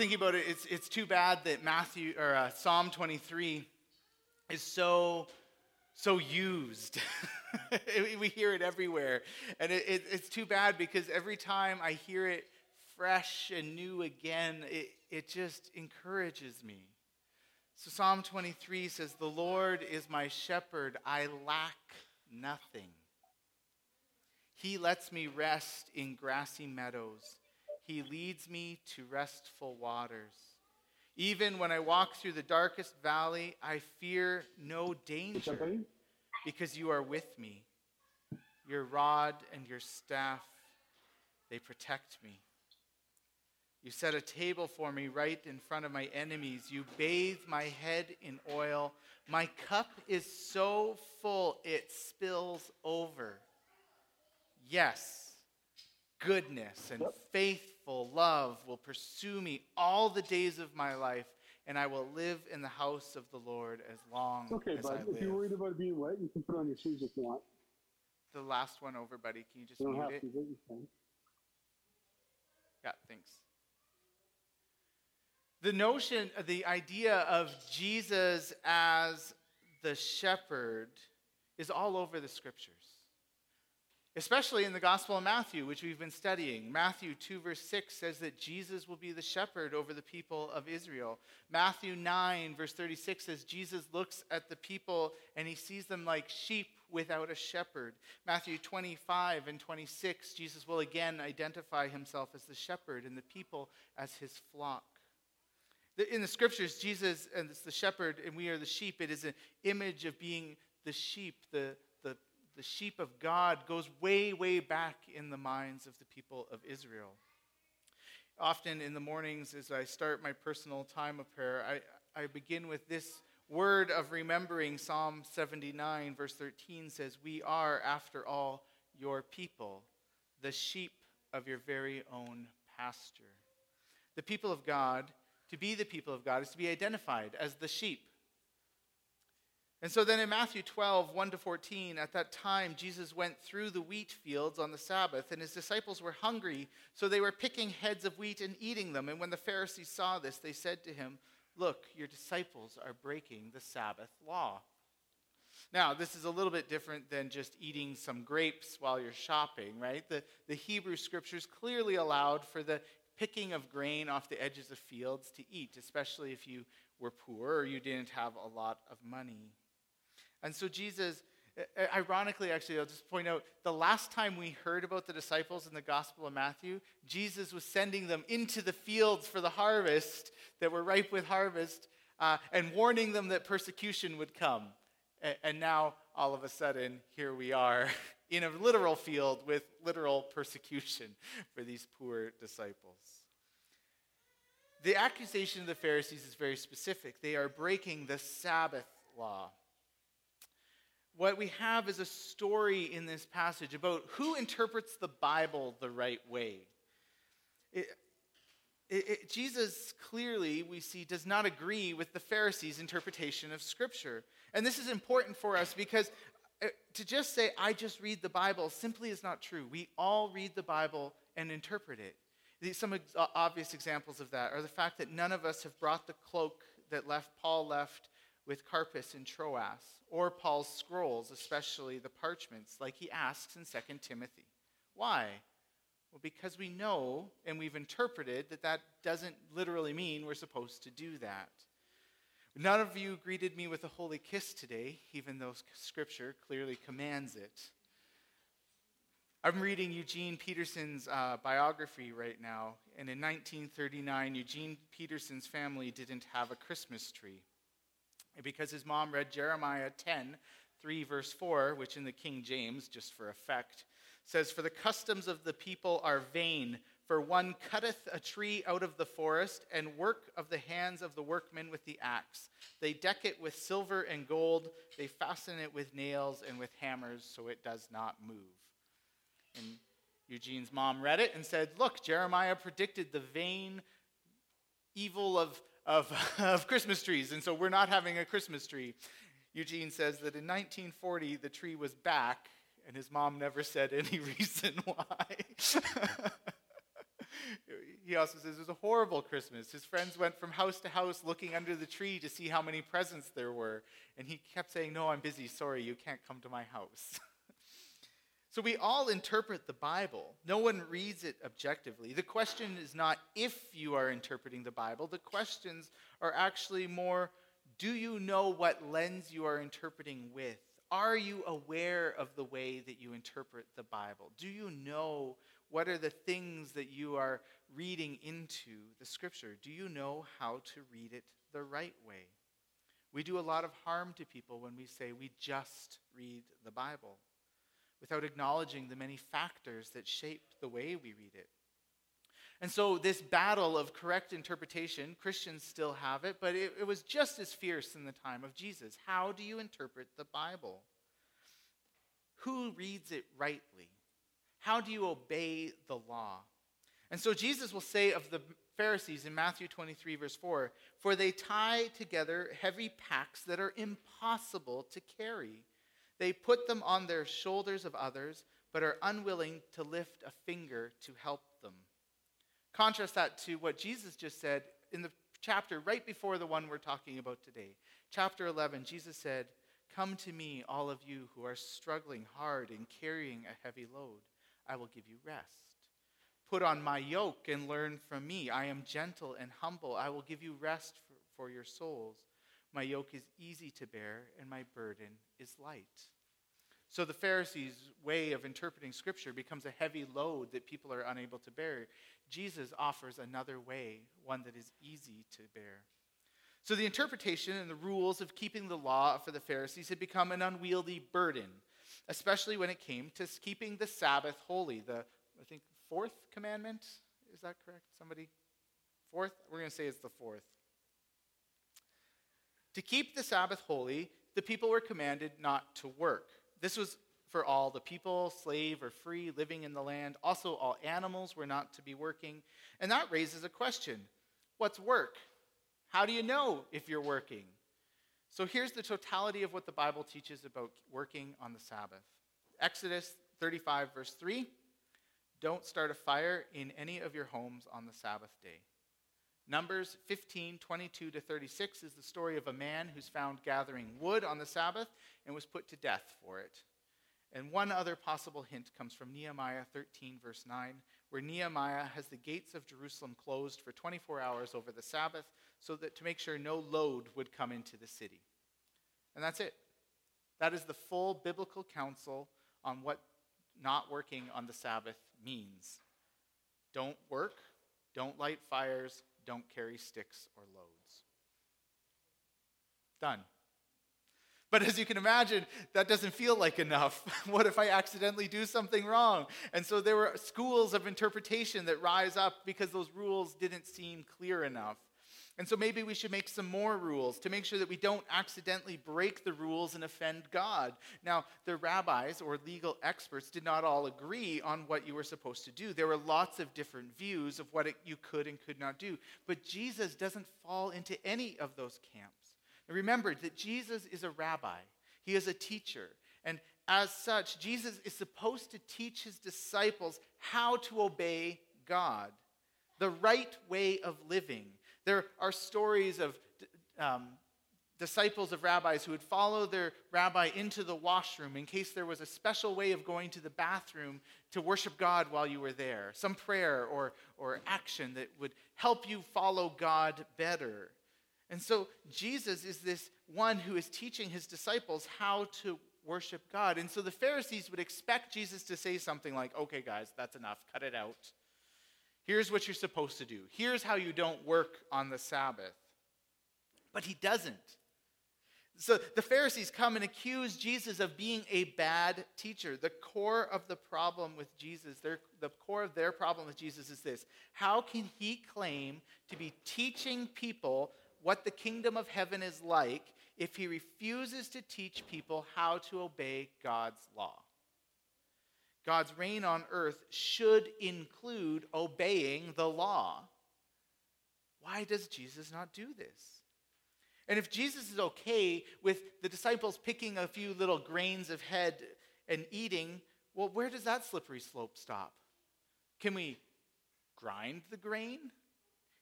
thinking about it. It's, it's too bad that Matthew or uh, Psalm 23 is so so used. we hear it everywhere, and it, it, it's too bad because every time I hear it fresh and new again, it, it just encourages me. So Psalm 23 says, "The Lord is my shepherd; I lack nothing. He lets me rest in grassy meadows." He leads me to restful waters. Even when I walk through the darkest valley, I fear no danger because you are with me. Your rod and your staff, they protect me. You set a table for me right in front of my enemies. You bathe my head in oil. My cup is so full it spills over. Yes, goodness and faith faithful love will pursue me all the days of my life, and I will live in the house of the Lord as long okay, as bud. I live. Okay, bud. If you're worried about being wet, you can put on your shoes if you want. The last one over, buddy. Can you just You don't mute have it? to. Yeah, thanks. The notion, the idea of Jesus as the shepherd is all over the scriptures especially in the Gospel of Matthew, which we've been studying. Matthew 2, verse 6 says that Jesus will be the shepherd over the people of Israel. Matthew 9, verse 36 says Jesus looks at the people and he sees them like sheep without a shepherd. Matthew 25 and 26, Jesus will again identify himself as the shepherd and the people as his flock. In the scriptures, Jesus and the shepherd, and we are the sheep. It is an image of being the sheep, the, the sheep of God goes way, way back in the minds of the people of Israel. Often in the mornings, as I start my personal time of prayer, I, I begin with this word of remembering. Psalm 79, verse 13 says, We are, after all, your people, the sheep of your very own pasture. The people of God, to be the people of God, is to be identified as the sheep. And so then in Matthew 12, 1 to 14, at that time, Jesus went through the wheat fields on the Sabbath, and his disciples were hungry, so they were picking heads of wheat and eating them. And when the Pharisees saw this, they said to him, Look, your disciples are breaking the Sabbath law. Now, this is a little bit different than just eating some grapes while you're shopping, right? The, the Hebrew scriptures clearly allowed for the picking of grain off the edges of fields to eat, especially if you were poor or you didn't have a lot of money. And so Jesus, ironically, actually, I'll just point out the last time we heard about the disciples in the Gospel of Matthew, Jesus was sending them into the fields for the harvest that were ripe with harvest uh, and warning them that persecution would come. And now, all of a sudden, here we are in a literal field with literal persecution for these poor disciples. The accusation of the Pharisees is very specific. They are breaking the Sabbath law. What we have is a story in this passage about who interprets the Bible the right way. It, it, it, Jesus clearly, we see, does not agree with the Pharisees' interpretation of Scripture. And this is important for us because uh, to just say, I just read the Bible, simply is not true. We all read the Bible and interpret it. Some obvious examples of that are the fact that none of us have brought the cloak that left, Paul left with Carpus in Troas, or Paul's scrolls, especially the parchments, like he asks in 2 Timothy. Why? Well, because we know and we've interpreted that that doesn't literally mean we're supposed to do that. None of you greeted me with a holy kiss today, even though Scripture clearly commands it. I'm reading Eugene Peterson's uh, biography right now, and in 1939, Eugene Peterson's family didn't have a Christmas tree because his mom read Jeremiah 10, 3, verse 4, which in the King James, just for effect, says, For the customs of the people are vain, for one cutteth a tree out of the forest, and work of the hands of the workmen with the axe. They deck it with silver and gold, they fasten it with nails and with hammers, so it does not move. And Eugene's mom read it and said, Look, Jeremiah predicted the vain evil of of, of Christmas trees, and so we're not having a Christmas tree. Eugene says that in 1940, the tree was back, and his mom never said any reason why. he also says it was a horrible Christmas. His friends went from house to house looking under the tree to see how many presents there were. And he kept saying, No, I'm busy. Sorry, you can't come to my house. So we all interpret the Bible. No one reads it objectively. The question is not if you are interpreting the Bible, the questions are actually more do you know what lens you are interpreting with? Are you aware of the way that you interpret the Bible? Do you know what are the things that you are reading into the scripture? Do you know how to read it the right way? We do a lot of harm to people when we say we just read the Bible without acknowledging the many factors that shape the way we read it. And so, this battle of correct interpretation, Christians still have it, but it, it, was just as fierce in the time of Jesus. How do you interpret the Bible? Who reads it rightly? How do you obey the law? And so, Jesus will say of the Pharisees in Matthew 23, verse 4 For they tie together heavy packs that are impossible to carry. They put them on their shoulders of others, but are unwilling to lift a finger to help them. Contrast that to what Jesus just said in the chapter right before the one we're talking about today. Chapter 11, Jesus said, Come to me, all of you who are struggling hard and carrying a heavy load. I will give you rest. Put on my yoke and learn from me. I am gentle and humble. I will give you rest for, for your souls. My yoke is easy to bear, and my burden is light. So the Pharisees' way of interpreting Scripture becomes a heavy load that people are unable to bear. Jesus offers another way, one that is easy to bear. So the interpretation and the rules of keeping the law for the Pharisees had become an unwieldy burden, especially when it came to keeping the Sabbath holy. The, I think, fourth commandment. Is that correct? Somebody? Fourth? We're going to say it's the fourth. To keep the Sabbath holy, the people were commanded not to work. This was for all the people, slave or free, living in the land. Also, all animals were not to be working. And that raises a question What's work? How do you know if you're working? So here's the totality of what the Bible teaches about working on the Sabbath Exodus 35, verse 3 Don't start a fire in any of your homes on the Sabbath day. Numbers 15, 22 to 36 is the story of a man who's found gathering wood on the Sabbath and was put to death for it. And one other possible hint comes from Nehemiah 13, verse 9, where Nehemiah has the gates of Jerusalem closed for 24 hours over the Sabbath so that to make sure no load would come into the city. And that's it. That is the full biblical counsel on what not working on the Sabbath means. Don't work, don't light fires, don't carry sticks or loads. Done. But as you can imagine, that doesn't feel like enough. what if I accidentally do something wrong? And so there were schools of interpretation that rise up because those rules didn't seem clear enough. And so maybe we should make some more rules to make sure that we don't accidentally break the rules and offend God. Now, the rabbis or legal experts did not all agree on what you were supposed to do. There were lots of different views of what it, you could and could not do. But Jesus doesn't fall into any of those camps. And remember that Jesus is a rabbi, he is a teacher. And as such, Jesus is supposed to teach his disciples how to obey God, the right way of living. There are stories of um, disciples of rabbis who would follow their rabbi into the washroom in case there was a special way of going to the bathroom to worship God while you were there, some prayer or, or action that would help you follow God better. And so Jesus is this one who is teaching his disciples how to worship God. And so the Pharisees would expect Jesus to say something like, okay, guys, that's enough, cut it out. Here's what you're supposed to do. Here's how you don't work on the Sabbath. But he doesn't. So the Pharisees come and accuse Jesus of being a bad teacher. The core of the problem with Jesus, their, the core of their problem with Jesus is this How can he claim to be teaching people what the kingdom of heaven is like if he refuses to teach people how to obey God's law. God's reign on earth should include obeying the law. Why does Jesus not do this? And if Jesus is okay with the disciples picking a few little grains of head and eating, well, where does that slippery slope stop? Can we grind the grain?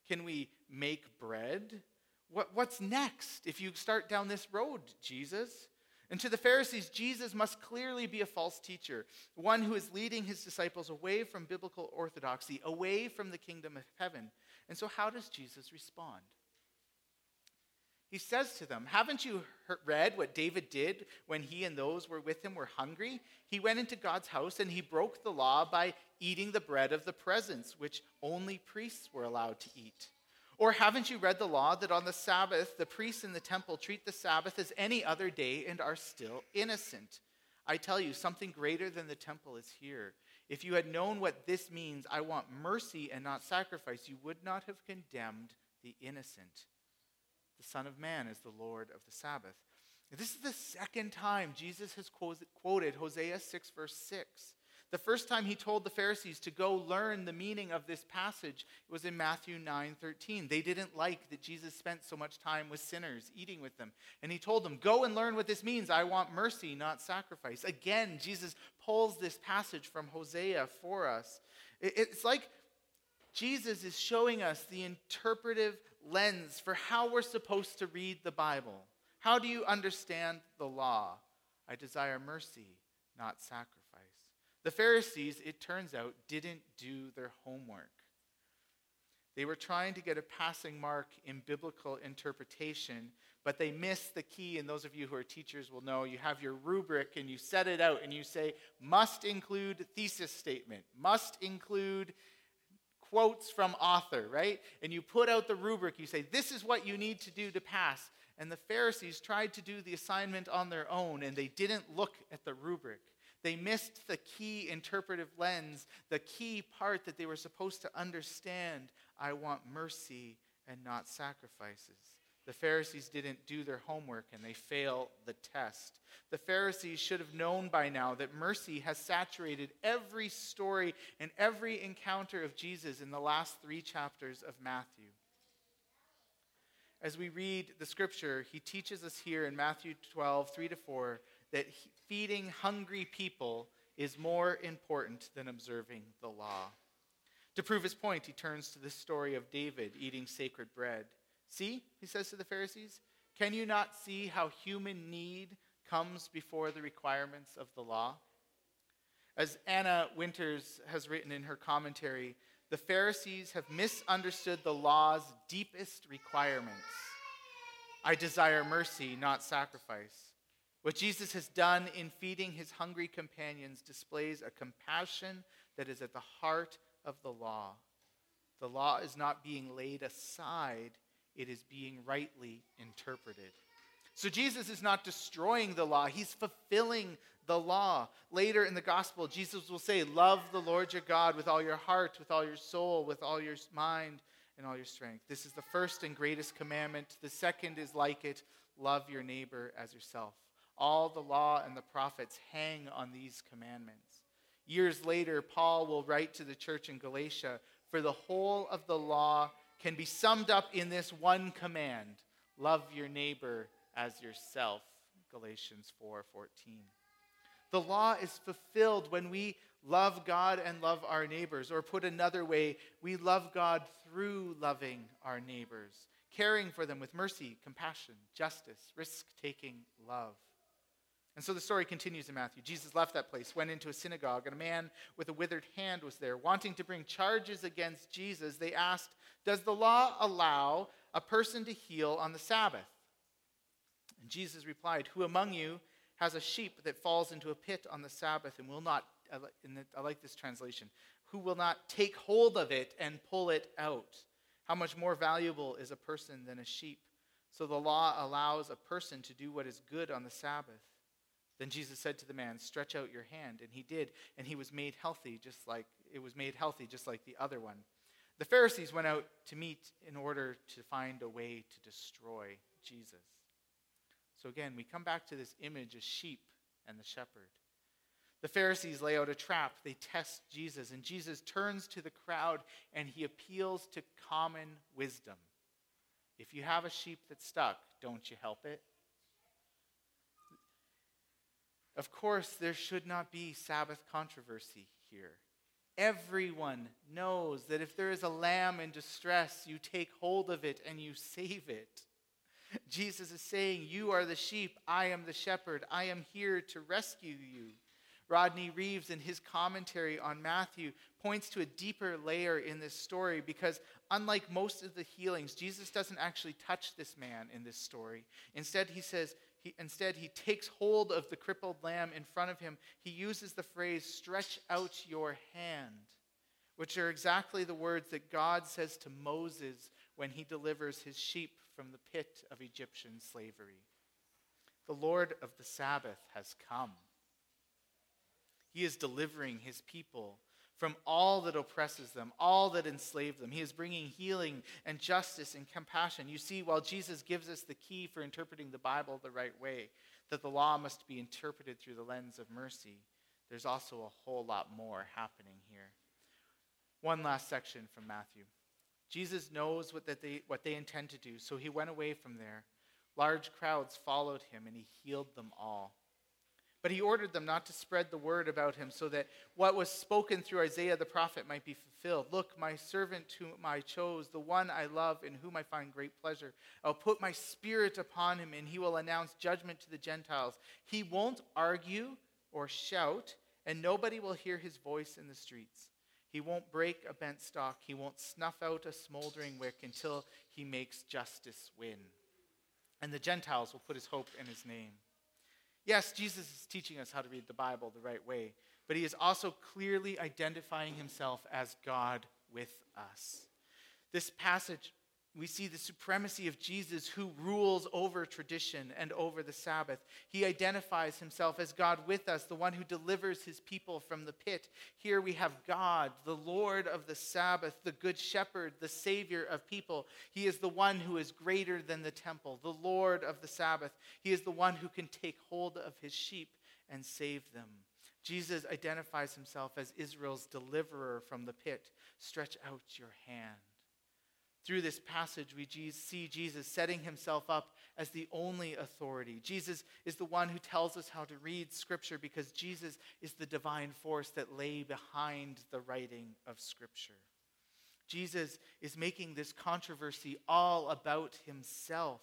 Can we make bread? What, what's next if you start down this road, Jesus? And to the Pharisees, Jesus must clearly be a false teacher, one who is leading his disciples away from biblical orthodoxy, away from the kingdom of heaven. And so, how does Jesus respond? He says to them, Haven't you read what David did when he and those were with him were hungry? He went into God's house and he broke the law by eating the bread of the presence, which only priests were allowed to eat. Or haven't you read the law that on the Sabbath the priests in the temple treat the Sabbath as any other day and are still innocent? I tell you, something greater than the temple is here. If you had known what this means, I want mercy and not sacrifice, you would not have condemned the innocent. The Son of Man is the Lord of the Sabbath. This is the second time Jesus has quoted Hosea 6, verse 6. The first time he told the Pharisees to go learn the meaning of this passage was in Matthew 9:13. They didn't like that Jesus spent so much time with sinners, eating with them. And he told them, "Go and learn what this means. I want mercy, not sacrifice." Again, Jesus pulls this passage from Hosea for us. It's like Jesus is showing us the interpretive lens for how we're supposed to read the Bible. How do you understand the law? I desire mercy, not sacrifice. The Pharisees, it turns out, didn't do their homework. They were trying to get a passing mark in biblical interpretation, but they missed the key. And those of you who are teachers will know you have your rubric and you set it out and you say, must include thesis statement, must include quotes from author, right? And you put out the rubric. You say, this is what you need to do to pass. And the Pharisees tried to do the assignment on their own and they didn't look at the rubric. They missed the key interpretive lens, the key part that they were supposed to understand. I want mercy and not sacrifices. The Pharisees didn't do their homework and they fail the test. The Pharisees should have known by now that mercy has saturated every story and every encounter of Jesus in the last three chapters of Matthew. As we read the scripture, he teaches us here in Matthew 12, 3 to 4, that feeding hungry people is more important than observing the law. To prove his point, he turns to the story of David eating sacred bread. See, he says to the Pharisees, can you not see how human need comes before the requirements of the law? As Anna Winters has written in her commentary, the Pharisees have misunderstood the law's deepest requirements. I desire mercy, not sacrifice. What Jesus has done in feeding his hungry companions displays a compassion that is at the heart of the law. The law is not being laid aside, it is being rightly interpreted. So Jesus is not destroying the law, he's fulfilling the law. Later in the gospel, Jesus will say, Love the Lord your God with all your heart, with all your soul, with all your mind, and all your strength. This is the first and greatest commandment. The second is like it love your neighbor as yourself. All the law and the prophets hang on these commandments. Years later, Paul will write to the church in Galatia For the whole of the law can be summed up in this one command love your neighbor as yourself. Galatians 4:14. The law is fulfilled when we love God and love our neighbors. Or put another way, we love God through loving our neighbors, caring for them with mercy, compassion, justice, risk taking love. And so the story continues in Matthew. Jesus left that place, went into a synagogue, and a man with a withered hand was there. Wanting to bring charges against Jesus, they asked, Does the law allow a person to heal on the Sabbath? And Jesus replied, Who among you has a sheep that falls into a pit on the Sabbath and will not, I like this translation, who will not take hold of it and pull it out? How much more valuable is a person than a sheep? So the law allows a person to do what is good on the Sabbath. Then Jesus said to the man, Stretch out your hand. And he did, and he was made healthy, just like it was made healthy, just like the other one. The Pharisees went out to meet in order to find a way to destroy Jesus. So again, we come back to this image of sheep and the shepherd. The Pharisees lay out a trap. They test Jesus, and Jesus turns to the crowd and he appeals to common wisdom. If you have a sheep that's stuck, don't you help it? Of course, there should not be Sabbath controversy here. Everyone knows that if there is a lamb in distress, you take hold of it and you save it. Jesus is saying, You are the sheep, I am the shepherd, I am here to rescue you. Rodney Reeves, in his commentary on Matthew, points to a deeper layer in this story because, unlike most of the healings, Jesus doesn't actually touch this man in this story. Instead, he says, he, instead, he takes hold of the crippled lamb in front of him. He uses the phrase, stretch out your hand, which are exactly the words that God says to Moses when he delivers his sheep from the pit of Egyptian slavery. The Lord of the Sabbath has come. He is delivering his people from all that oppresses them, all that enslaves them. He is bringing healing and justice and compassion. You see, while Jesus gives us the key for interpreting the Bible the right way, that the law must be interpreted through the lens of mercy, there's also a whole lot more happening here. One last section from Matthew. Jesus knows what, that they, what they intend to do, so he went away from there. Large crowds followed him, and he healed them all. But he ordered them not to spread the word about him so that what was spoken through Isaiah the prophet might be fulfilled. Look, my servant whom I chose, the one I love, in whom I find great pleasure. I'll put my spirit upon him, and he will announce judgment to the Gentiles. He won't argue or shout, and nobody will hear his voice in the streets. He won't break a bent stalk. He won't snuff out a smoldering wick until he makes justice win. And the Gentiles will put his hope in his name. Yes, Jesus is teaching us how to read the Bible the right way, but he is also clearly identifying himself as God with us. This passage we see the supremacy of Jesus who rules over tradition and over the Sabbath. He identifies himself as God with us, the one who delivers his people from the pit. Here we have God, the Lord of the Sabbath, the Good Shepherd, the Savior of people. He is the one who is greater than the temple, the Lord of the Sabbath. He is the one who can take hold of his sheep and save them. Jesus identifies himself as Israel's deliverer from the pit. Stretch out your hand. Through this passage, we see Jesus setting himself up as the only authority. Jesus is the one who tells us how to read Scripture because Jesus is the divine force that lay behind the writing of Scripture. Jesus is making this controversy all about himself.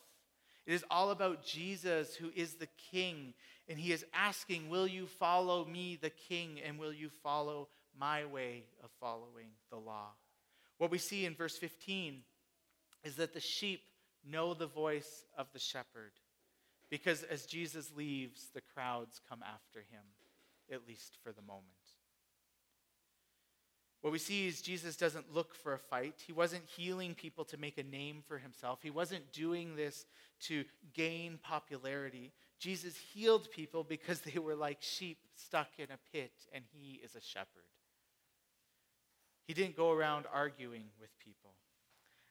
It is all about Jesus, who is the king, and he is asking, Will you follow me, the king, and will you follow my way of following the law? What we see in verse 15 is that the sheep know the voice of the shepherd because as Jesus leaves, the crowds come after him, at least for the moment. What we see is Jesus doesn't look for a fight. He wasn't healing people to make a name for himself. He wasn't doing this to gain popularity. Jesus healed people because they were like sheep stuck in a pit, and he is a shepherd. He didn't go around arguing with people.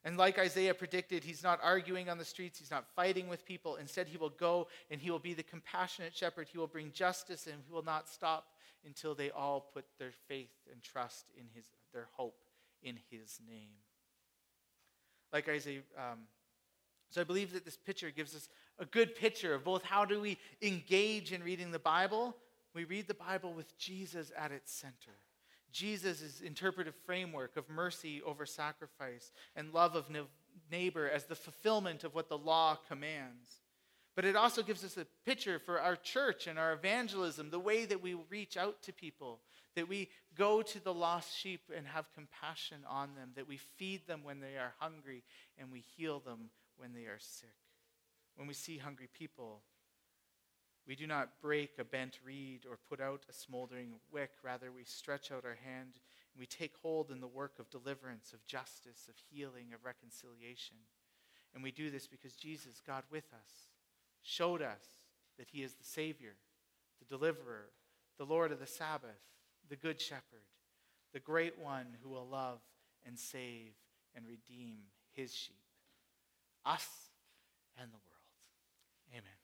And like Isaiah predicted, he's not arguing on the streets, he's not fighting with people. Instead, he will go and he will be the compassionate shepherd. He will bring justice and he will not stop until they all put their faith and trust in his, their hope in his name. Like Isaiah, um, so I believe that this picture gives us a good picture of both how do we engage in reading the Bible. We read the Bible with Jesus at its center. Jesus' interpretive framework of mercy over sacrifice and love of neighbor as the fulfillment of what the law commands. But it also gives us a picture for our church and our evangelism, the way that we reach out to people, that we go to the lost sheep and have compassion on them, that we feed them when they are hungry and we heal them when they are sick. When we see hungry people, we do not break a bent reed or put out a smoldering wick. Rather, we stretch out our hand and we take hold in the work of deliverance, of justice, of healing, of reconciliation. And we do this because Jesus, God with us, showed us that He is the Savior, the Deliverer, the Lord of the Sabbath, the Good Shepherd, the Great One who will love and save and redeem His sheep, us and the world. Amen.